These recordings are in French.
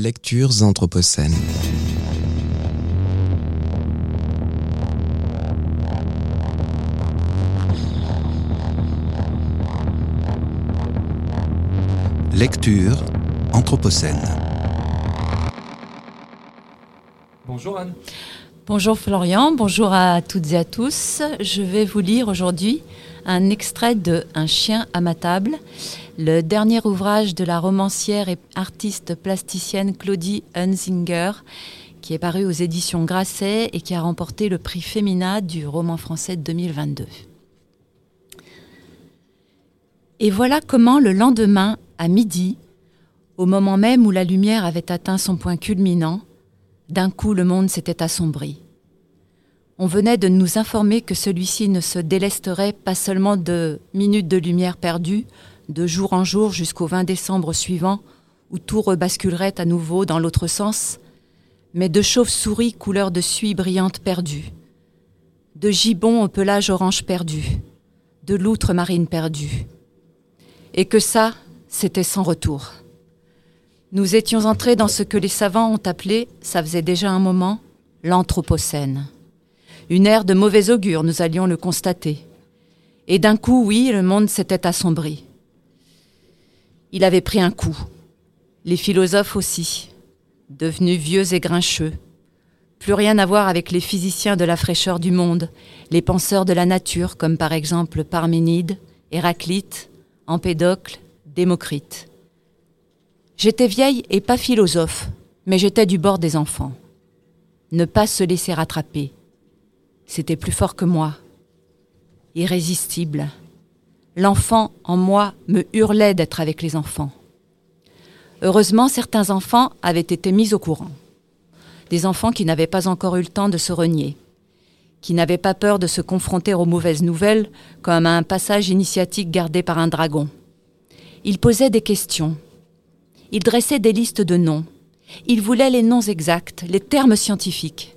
Lectures anthropocènes. Lecture anthropocène. Bonjour Anne. Bonjour Florian, bonjour à toutes et à tous. Je vais vous lire aujourd'hui un extrait de Un chien à ma table, le dernier ouvrage de la romancière et artiste plasticienne Claudie Hunzinger, qui est paru aux éditions Grasset et qui a remporté le prix Femina du roman français 2022. Et voilà comment le lendemain, à midi, au moment même où la lumière avait atteint son point culminant, d'un coup le monde s'était assombri. On venait de nous informer que celui-ci ne se délesterait pas seulement de minutes de lumière perdues, de jour en jour jusqu'au 20 décembre suivant, où tout rebasculerait à nouveau dans l'autre sens, mais de chauves-souris couleur de suie brillante perdues, de gibbons au pelage orange perdu, de loutres marines perdues. Et que ça, c'était sans retour. Nous étions entrés dans ce que les savants ont appelé, ça faisait déjà un moment, l'Anthropocène. Une ère de mauvais augure, nous allions le constater. Et d'un coup, oui, le monde s'était assombri. Il avait pris un coup. Les philosophes aussi, devenus vieux et grincheux. Plus rien à voir avec les physiciens de la fraîcheur du monde, les penseurs de la nature, comme par exemple Parménide, Héraclite, Empédocle, Démocrite. J'étais vieille et pas philosophe, mais j'étais du bord des enfants. Ne pas se laisser rattraper. C'était plus fort que moi. Irrésistible. L'enfant en moi me hurlait d'être avec les enfants. Heureusement, certains enfants avaient été mis au courant. Des enfants qui n'avaient pas encore eu le temps de se renier, qui n'avaient pas peur de se confronter aux mauvaises nouvelles comme à un passage initiatique gardé par un dragon. Ils posaient des questions. Ils dressaient des listes de noms. Ils voulaient les noms exacts, les termes scientifiques.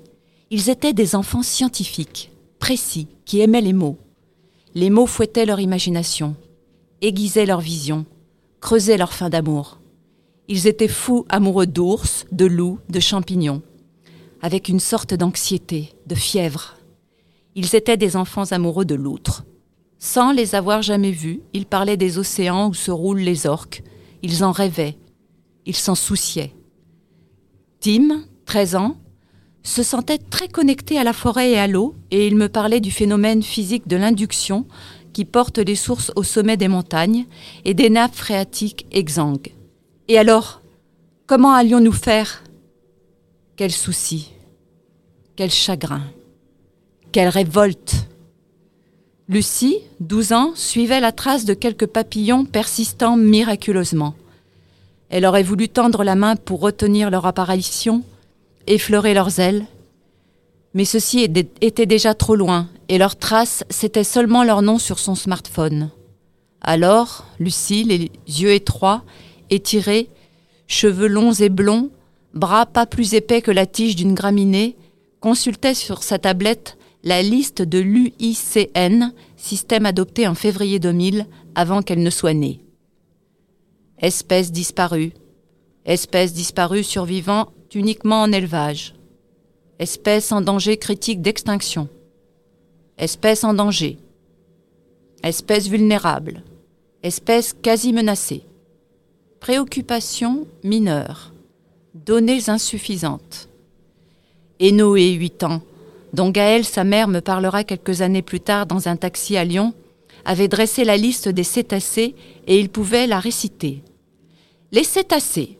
Ils étaient des enfants scientifiques, précis, qui aimaient les mots. Les mots fouettaient leur imagination, aiguisaient leur vision, creusaient leur fin d'amour. Ils étaient fous amoureux d'ours, de loups, de champignons, avec une sorte d'anxiété, de fièvre. Ils étaient des enfants amoureux de l'outre. Sans les avoir jamais vus, ils parlaient des océans où se roulent les orques. Ils en rêvaient. Ils s'en souciaient. Tim, 13 ans, se sentait très connecté à la forêt et à l'eau, et il me parlait du phénomène physique de l'induction qui porte les sources au sommet des montagnes et des nappes phréatiques exsangues. Et alors, comment allions-nous faire? Quel souci, quel chagrin, quelle révolte Lucie, 12 ans, suivait la trace de quelques papillons persistant miraculeusement. Elle aurait voulu tendre la main pour retenir leur apparition, effleurer leurs ailes. Mais ceci était déjà trop loin, et leur trace, c'était seulement leur nom sur son smartphone. Alors, Lucie, les yeux étroits, étirés, cheveux longs et blonds, bras pas plus épais que la tige d'une graminée, consultait sur sa tablette la liste de l'UICN, système adopté en février 2000, avant qu'elle ne soit née. Espèce disparue, espèce disparue survivant uniquement en élevage. Espèce en danger critique d'extinction. Espèce en danger. Espèce vulnérable. Espèce quasi menacée. Préoccupation mineure. Données insuffisantes. Et Noé, 8 ans, dont Gaël, sa mère, me parlera quelques années plus tard dans un taxi à Lyon, avait dressé la liste des cétacés et il pouvait la réciter. Les cétacés,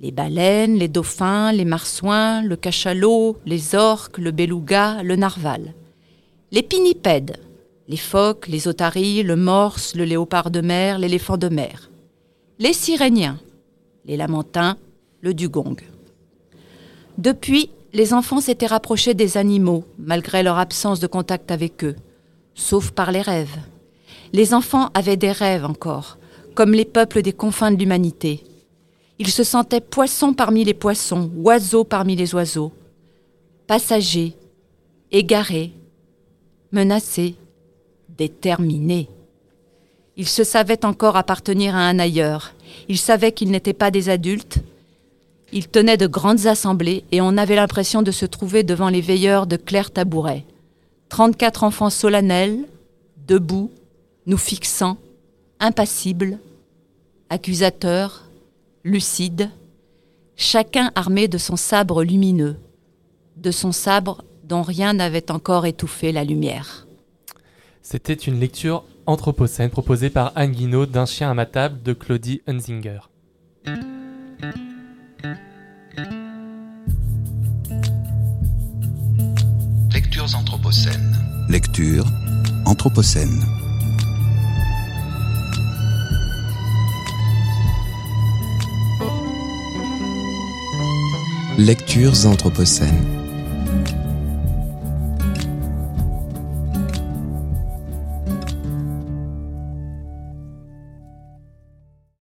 les baleines, les dauphins, les marsouins, le cachalot, les orques, le beluga, le narval. Les pinnipèdes, les phoques, les otaries, le morse, le léopard de mer, l'éléphant de mer. Les siréniens, les lamentins, le dugong. Depuis, les enfants s'étaient rapprochés des animaux, malgré leur absence de contact avec eux, sauf par les rêves. Les enfants avaient des rêves encore, comme les peuples des confins de l'humanité. Il se sentait poisson parmi les poissons, oiseau parmi les oiseaux, passager, égaré, menacé, déterminé. Il se savait encore appartenir à un ailleurs. Il savait qu'ils n'étaient pas des adultes. Ils tenaient de grandes assemblées et on avait l'impression de se trouver devant les veilleurs de Claire Tabouret. 34 enfants solennels, debout, nous fixant, impassibles, accusateurs, lucides, chacun armé de son sabre lumineux, de son sabre dont rien n'avait encore étouffé la lumière. C'était une lecture anthropocène proposée par Anne Guinaud d'un chien à ma table de Claudie Hunzinger. Lectures anthropocènes. Lecture anthropocène. Lectures anthropocènes.